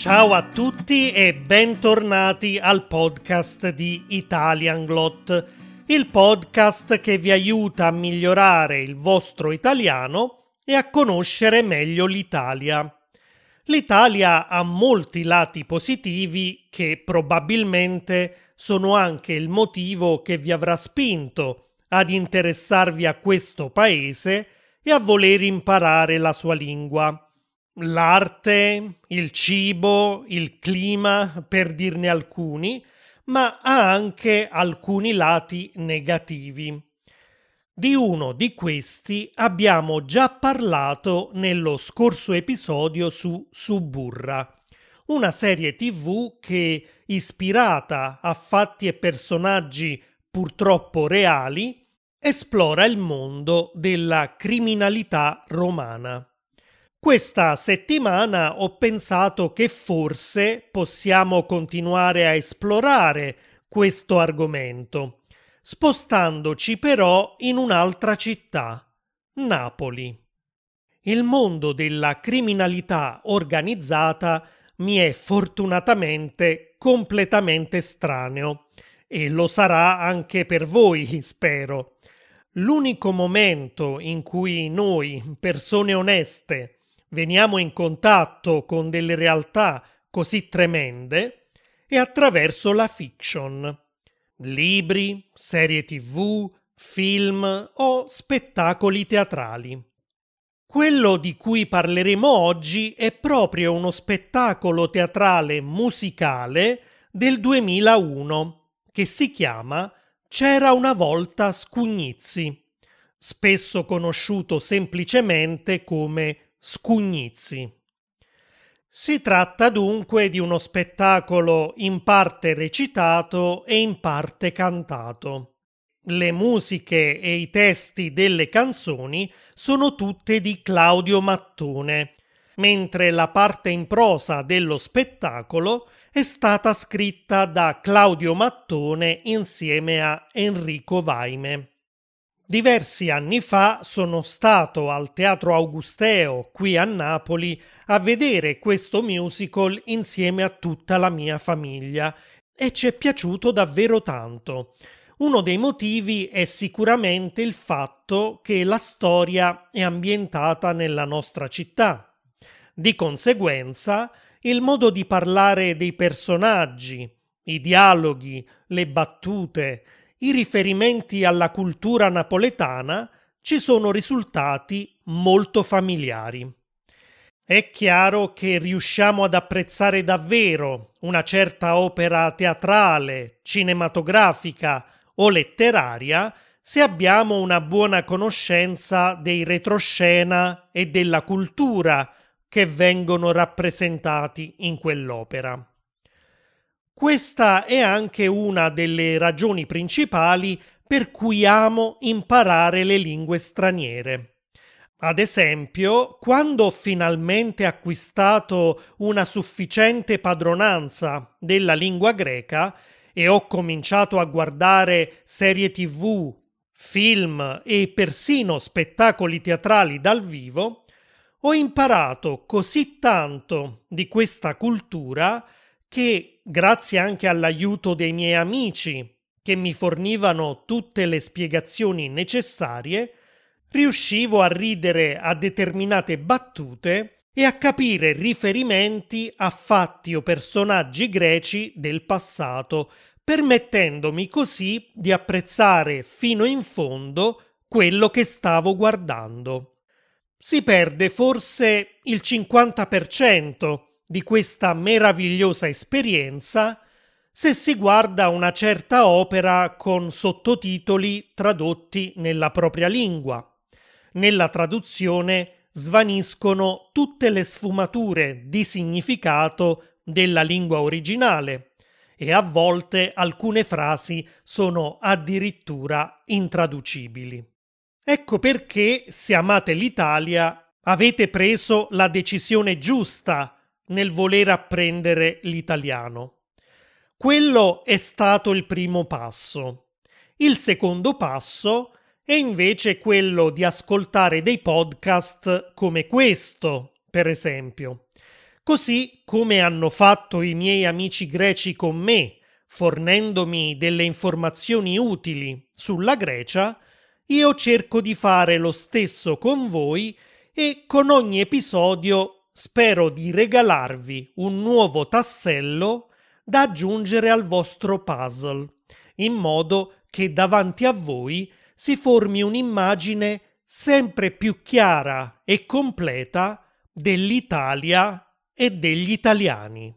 Ciao a tutti e bentornati al podcast di Italian Glot, il podcast che vi aiuta a migliorare il vostro italiano e a conoscere meglio l'Italia. L'Italia ha molti lati positivi che probabilmente sono anche il motivo che vi avrà spinto ad interessarvi a questo paese e a voler imparare la sua lingua l'arte, il cibo, il clima, per dirne alcuni, ma ha anche alcuni lati negativi. Di uno di questi abbiamo già parlato nello scorso episodio su Suburra, una serie tv che, ispirata a fatti e personaggi purtroppo reali, esplora il mondo della criminalità romana. Questa settimana ho pensato che forse possiamo continuare a esplorare questo argomento, spostandoci però in un'altra città, Napoli. Il mondo della criminalità organizzata mi è fortunatamente completamente estraneo e lo sarà anche per voi, spero. L'unico momento in cui noi, persone oneste, veniamo in contatto con delle realtà così tremende è attraverso la fiction. Libri, serie tv, film o spettacoli teatrali. Quello di cui parleremo oggi è proprio uno spettacolo teatrale musicale del 2001 che si chiama C'era una volta Scugnizzi, spesso conosciuto semplicemente come Scugnizzi. Si tratta dunque di uno spettacolo in parte recitato e in parte cantato. Le musiche e i testi delle canzoni sono tutte di Claudio Mattone, mentre la parte in prosa dello spettacolo è stata scritta da Claudio Mattone insieme a Enrico Vaime. Diversi anni fa sono stato al Teatro Augusteo qui a Napoli a vedere questo musical insieme a tutta la mia famiglia e ci è piaciuto davvero tanto. Uno dei motivi è sicuramente il fatto che la storia è ambientata nella nostra città. Di conseguenza, il modo di parlare dei personaggi, i dialoghi, le battute, i riferimenti alla cultura napoletana ci sono risultati molto familiari. È chiaro che riusciamo ad apprezzare davvero una certa opera teatrale, cinematografica o letteraria se abbiamo una buona conoscenza dei retroscena e della cultura che vengono rappresentati in quell'opera. Questa è anche una delle ragioni principali per cui amo imparare le lingue straniere. Ad esempio, quando ho finalmente acquistato una sufficiente padronanza della lingua greca e ho cominciato a guardare serie tv, film e persino spettacoli teatrali dal vivo, ho imparato così tanto di questa cultura che, grazie anche all'aiuto dei miei amici, che mi fornivano tutte le spiegazioni necessarie, riuscivo a ridere a determinate battute e a capire riferimenti a fatti o personaggi greci del passato, permettendomi così di apprezzare fino in fondo quello che stavo guardando. Si perde forse il 50% di questa meravigliosa esperienza se si guarda una certa opera con sottotitoli tradotti nella propria lingua. Nella traduzione svaniscono tutte le sfumature di significato della lingua originale e a volte alcune frasi sono addirittura intraducibili. Ecco perché, se amate l'Italia, avete preso la decisione giusta nel voler apprendere l'italiano. Quello è stato il primo passo. Il secondo passo è invece quello di ascoltare dei podcast come questo, per esempio. così come hanno fatto i miei amici greci con me, fornendomi delle informazioni utili sulla Grecia, io cerco di fare lo stesso con voi e con ogni episodio spero di regalarvi un nuovo tassello da aggiungere al vostro puzzle, in modo che davanti a voi si formi un'immagine sempre più chiara e completa dell'Italia e degli italiani.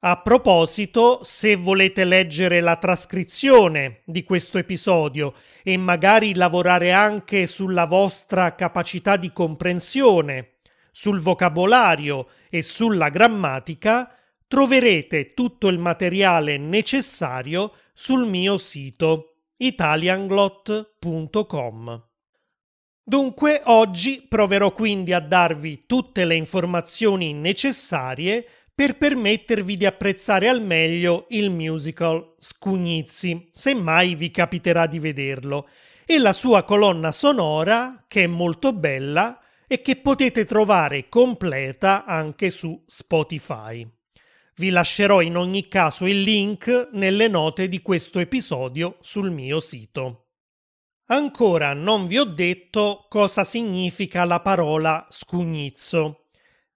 A proposito, se volete leggere la trascrizione di questo episodio e magari lavorare anche sulla vostra capacità di comprensione, sul vocabolario e sulla grammatica, troverete tutto il materiale necessario sul mio sito italianglot.com. Dunque oggi proverò quindi a darvi tutte le informazioni necessarie per permettervi di apprezzare al meglio il musical Scugnizzi, se mai vi capiterà di vederlo, e la sua colonna sonora, che è molto bella e che potete trovare completa anche su Spotify. Vi lascerò in ogni caso il link nelle note di questo episodio sul mio sito. Ancora non vi ho detto cosa significa la parola scugnizzo.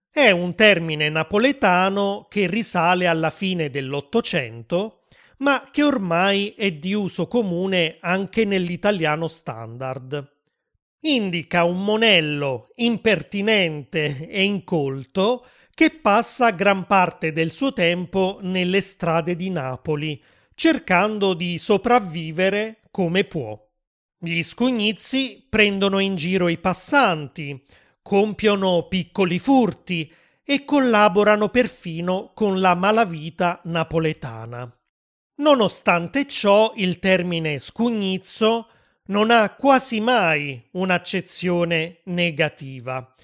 È un termine napoletano che risale alla fine dell'Ottocento, ma che ormai è di uso comune anche nell'italiano standard. Indica un monello impertinente e incolto che passa gran parte del suo tempo nelle strade di Napoli, cercando di sopravvivere come può. Gli scugnizzi prendono in giro i passanti, compiono piccoli furti e collaborano perfino con la malavita napoletana. Nonostante ciò, il termine scugnizzo non ha quasi mai un'accezione negativa.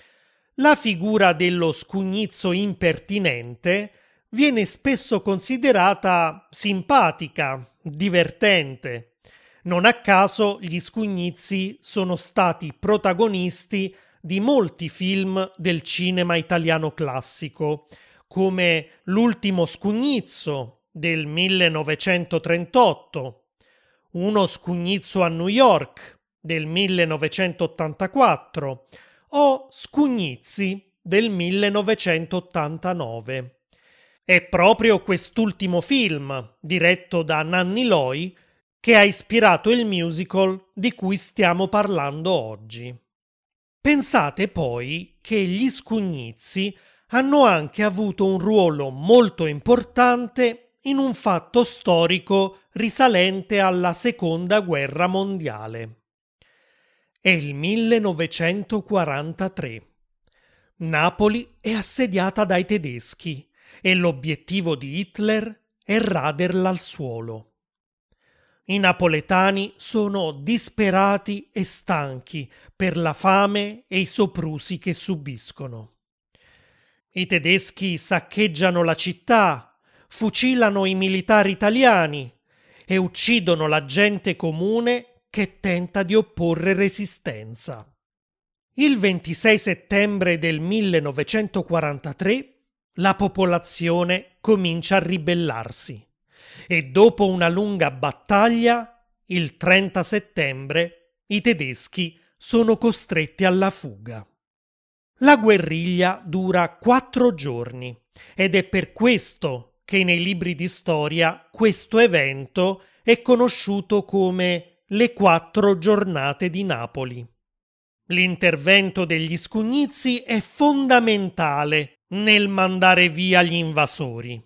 La figura dello scugnizzo impertinente viene spesso considerata simpatica, divertente. Non a caso gli scugnizzi sono stati protagonisti di molti film del cinema italiano classico, come L'ultimo scugnizzo del 1938, Uno scugnizzo a New York del 1984 o Scugnizi del 1989. È proprio quest'ultimo film, diretto da Nanni Loi, che ha ispirato il musical di cui stiamo parlando oggi. Pensate poi che gli Scugnizi hanno anche avuto un ruolo molto importante in un fatto storico risalente alla Seconda Guerra Mondiale. È il 1943. Napoli è assediata dai tedeschi e l'obiettivo di Hitler è raderla al suolo. I napoletani sono disperati e stanchi per la fame e i soprusi che subiscono. I tedeschi saccheggiano la città, fucilano i militari italiani e uccidono la gente comune che tenta di opporre resistenza. Il 26 settembre del 1943 la popolazione comincia a ribellarsi e dopo una lunga battaglia, il 30 settembre, i tedeschi sono costretti alla fuga. La guerriglia dura quattro giorni ed è per questo che nei libri di storia questo evento è conosciuto come le quattro giornate di Napoli. L'intervento degli scugnizi è fondamentale nel mandare via gli invasori.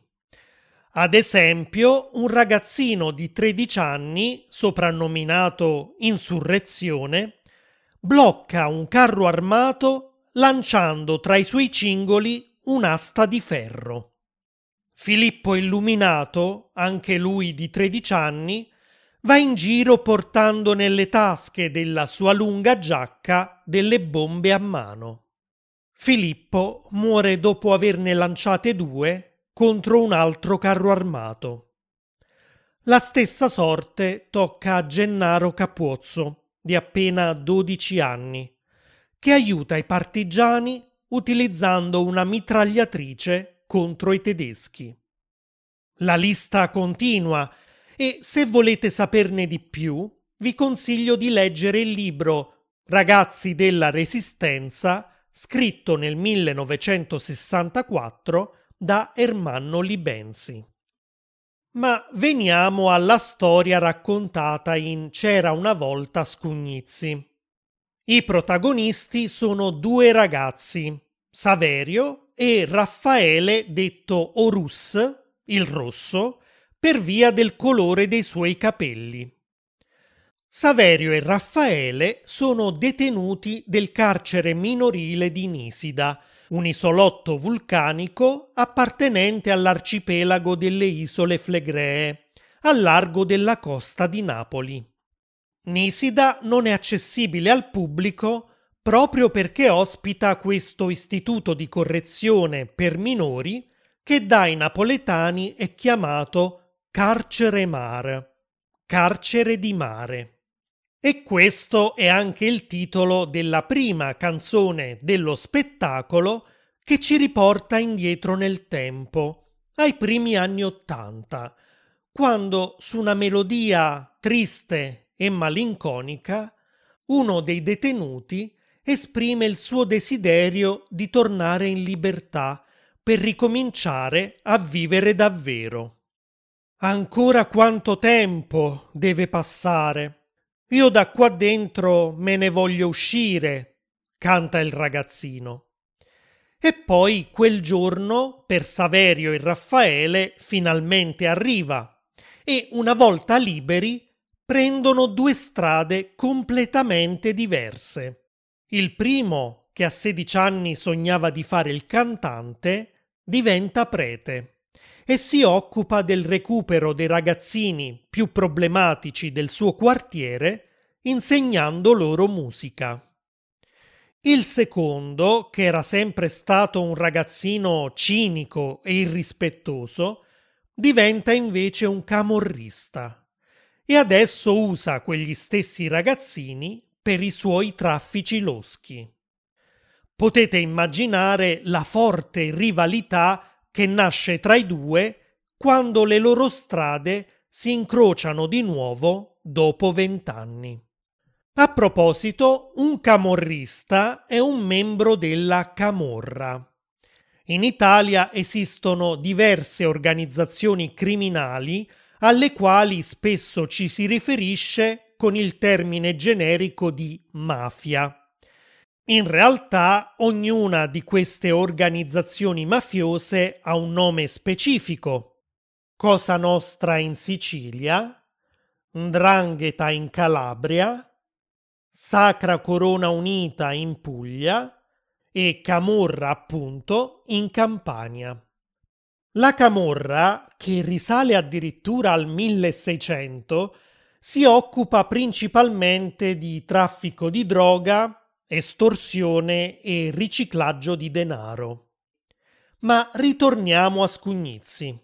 Ad esempio, un ragazzino di 13 anni, soprannominato Insurrezione, blocca un carro armato lanciando tra i suoi cingoli un'asta di ferro. Filippo Illuminato, anche lui di 13 anni, va in giro portando nelle tasche della sua lunga giacca delle bombe a mano. Filippo muore dopo averne lanciate due contro un altro carro armato. La stessa sorte tocca a Gennaro Capuozzo, di appena 12 anni, che aiuta i partigiani utilizzando una mitragliatrice contro i tedeschi. La lista continua e se volete saperne di più vi consiglio di leggere il libro Ragazzi della Resistenza scritto nel 1964 da Ermanno Libensi. Ma veniamo alla storia raccontata in C'era una volta Scugnizzi. I protagonisti sono due ragazzi, Saverio e Raffaele detto Orus, il rosso, per via del colore dei suoi capelli. Saverio e Raffaele sono detenuti del carcere minorile di Nisida, un isolotto vulcanico appartenente all'arcipelago delle isole Flegree, al largo della costa di Napoli. Nisida non è accessibile al pubblico proprio perché ospita questo istituto di correzione per minori che dai napoletani è chiamato carcere mar, carcere di mare. E questo è anche il titolo della prima canzone dello spettacolo che ci riporta indietro nel tempo, ai primi anni Ottanta, quando su una melodia triste e malinconica uno dei detenuti esprime il suo desiderio di tornare in libertà per ricominciare a vivere davvero. Ancora quanto tempo deve passare? Io da qua dentro me ne voglio uscire, canta il ragazzino. E poi quel giorno per Saverio e Raffaele finalmente arriva e una volta liberi prendono due strade completamente diverse. Il primo, che a 16 anni sognava di fare il cantante, diventa prete e si occupa del recupero dei ragazzini più problematici del suo quartiere, insegnando loro musica. Il secondo, che era sempre stato un ragazzino cinico e irrispettoso, diventa invece un camorrista e adesso usa quegli stessi ragazzini per i suoi traffici loschi. Potete immaginare la forte rivalità che nasce tra i due quando le loro strade si incrociano di nuovo dopo vent'anni. A proposito, un camorrista è un membro della Camorra. In Italia esistono diverse organizzazioni criminali alle quali spesso ci si riferisce con il termine generico di mafia. In realtà ognuna di queste organizzazioni mafiose ha un nome specifico. Cosa Nostra in Sicilia, Ndrangheta in Calabria, Sacra Corona Unita in Puglia e Camorra appunto in Campania. La Camorra, che risale addirittura al 1600, si occupa principalmente di traffico di droga, estorsione e riciclaggio di denaro. Ma ritorniamo a Scugnizzi.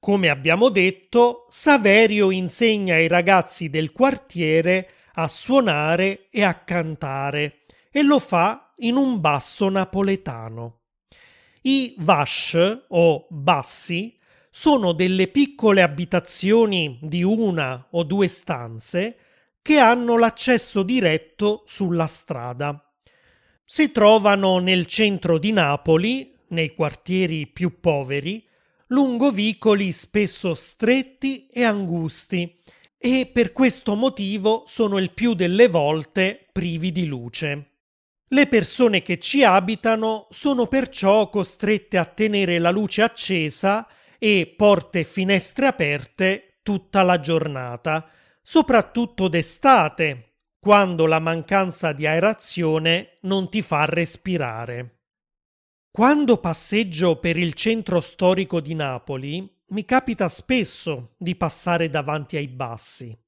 Come abbiamo detto, Saverio insegna ai ragazzi del quartiere a suonare e a cantare e lo fa in un basso napoletano. I vash o bassi sono delle piccole abitazioni di una o due stanze che hanno l'accesso diretto sulla strada. Si trovano nel centro di Napoli, nei quartieri più poveri, lungo vicoli spesso stretti e angusti e per questo motivo sono il più delle volte privi di luce. Le persone che ci abitano sono perciò costrette a tenere la luce accesa e porte e finestre aperte tutta la giornata, soprattutto d'estate, quando la mancanza di aerazione non ti fa respirare. Quando passeggio per il centro storico di Napoli, mi capita spesso di passare davanti ai bassi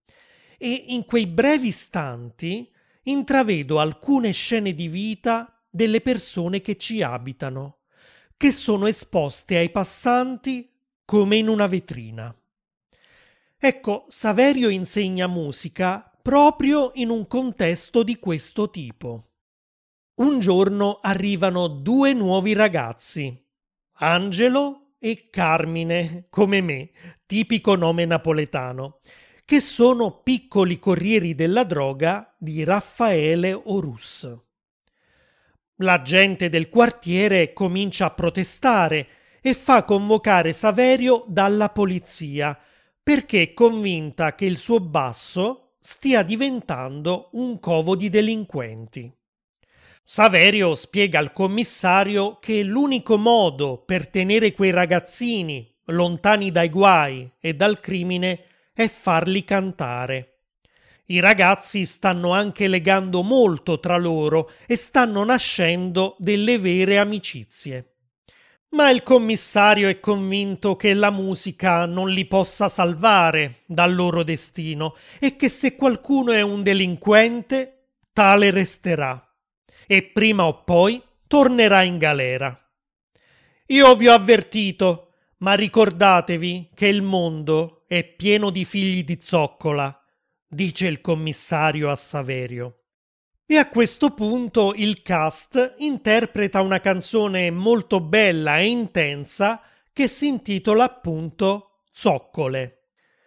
e in quei brevi istanti intravedo alcune scene di vita delle persone che ci abitano, che sono esposte ai passanti come in una vetrina. Ecco, Saverio insegna musica proprio in un contesto di questo tipo. Un giorno arrivano due nuovi ragazzi, Angelo e Carmine, come me, tipico nome napoletano, che sono piccoli corrieri della droga di Raffaele Orus. La gente del quartiere comincia a protestare e fa convocare Saverio dalla polizia perché è convinta che il suo basso stia diventando un covo di delinquenti. Saverio spiega al commissario che l'unico modo per tenere quei ragazzini lontani dai guai e dal crimine è farli cantare. I ragazzi stanno anche legando molto tra loro e stanno nascendo delle vere amicizie. Ma il commissario è convinto che la musica non li possa salvare dal loro destino e che se qualcuno è un delinquente, tale resterà e prima o poi tornerà in galera. Io vi ho avvertito, ma ricordatevi che il mondo è pieno di figli di zoccola, dice il commissario a Saverio. E a questo punto il cast interpreta una canzone molto bella e intensa che si intitola appunto Zoccole.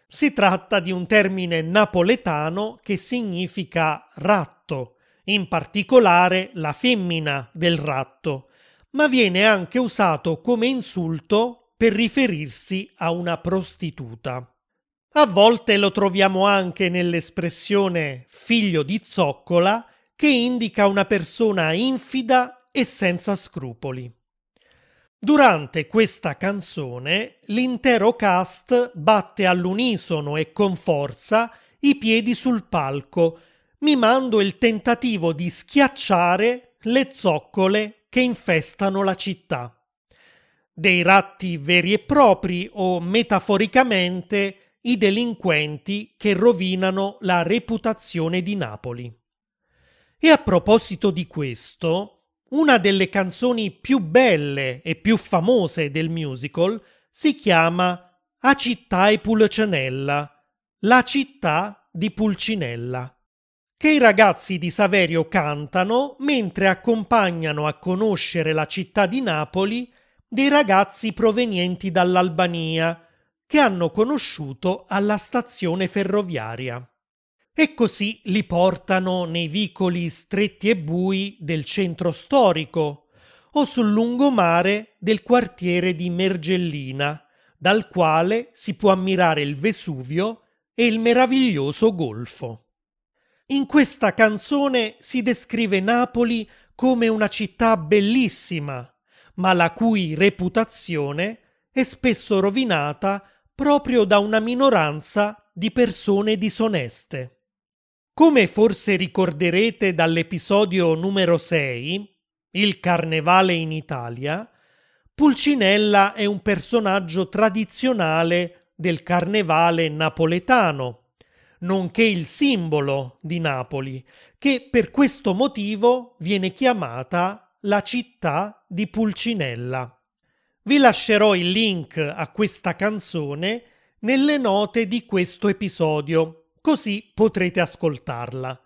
Si tratta di un termine napoletano che significa ratto, in particolare la femmina del ratto, ma viene anche usato come insulto per riferirsi a una prostituta. A volte lo troviamo anche nell'espressione figlio di zoccola che indica una persona infida e senza scrupoli. Durante questa canzone l'intero cast batte all'unisono e con forza i piedi sul palco, mimando il tentativo di schiacciare le zoccole che infestano la città. Dei ratti veri e propri o metaforicamente i delinquenti che rovinano la reputazione di Napoli. E a proposito di questo, una delle canzoni più belle e più famose del musical si chiama A città e Pulcinella, la città di Pulcinella, che i ragazzi di Saverio cantano mentre accompagnano a conoscere la città di Napoli dei ragazzi provenienti dall'Albania che hanno conosciuto alla stazione ferroviaria e così li portano nei vicoli stretti e bui del centro storico o sul lungomare del quartiere di Mergellina, dal quale si può ammirare il Vesuvio e il meraviglioso golfo. In questa canzone si descrive Napoli come una città bellissima, ma la cui reputazione è spesso rovinata proprio da una minoranza di persone disoneste. Come forse ricorderete dall'episodio numero 6, Il Carnevale in Italia, Pulcinella è un personaggio tradizionale del carnevale napoletano, nonché il simbolo di Napoli, che per questo motivo viene chiamata la città di Pulcinella. Vi lascerò il link a questa canzone nelle note di questo episodio così potrete ascoltarla.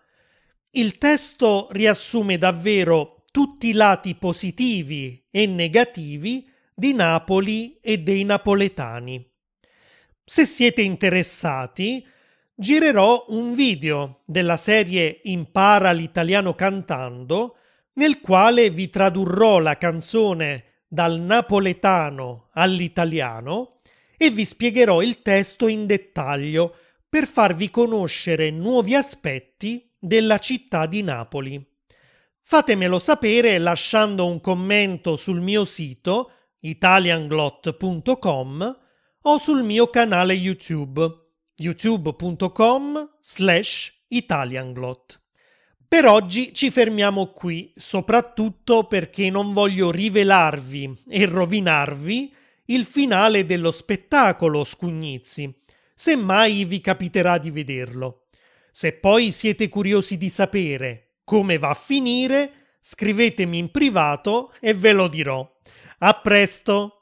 Il testo riassume davvero tutti i lati positivi e negativi di Napoli e dei napoletani. Se siete interessati, girerò un video della serie Impara l'italiano cantando, nel quale vi tradurrò la canzone dal napoletano all'italiano e vi spiegherò il testo in dettaglio per farvi conoscere nuovi aspetti della città di Napoli. Fatemelo sapere lasciando un commento sul mio sito italianglot.com o sul mio canale YouTube youtube.com slash italianglot. Per oggi ci fermiamo qui, soprattutto perché non voglio rivelarvi e rovinarvi il finale dello spettacolo Scugnizzi se mai vi capiterà di vederlo. Se poi siete curiosi di sapere come va a finire, scrivetemi in privato e ve lo dirò. A presto!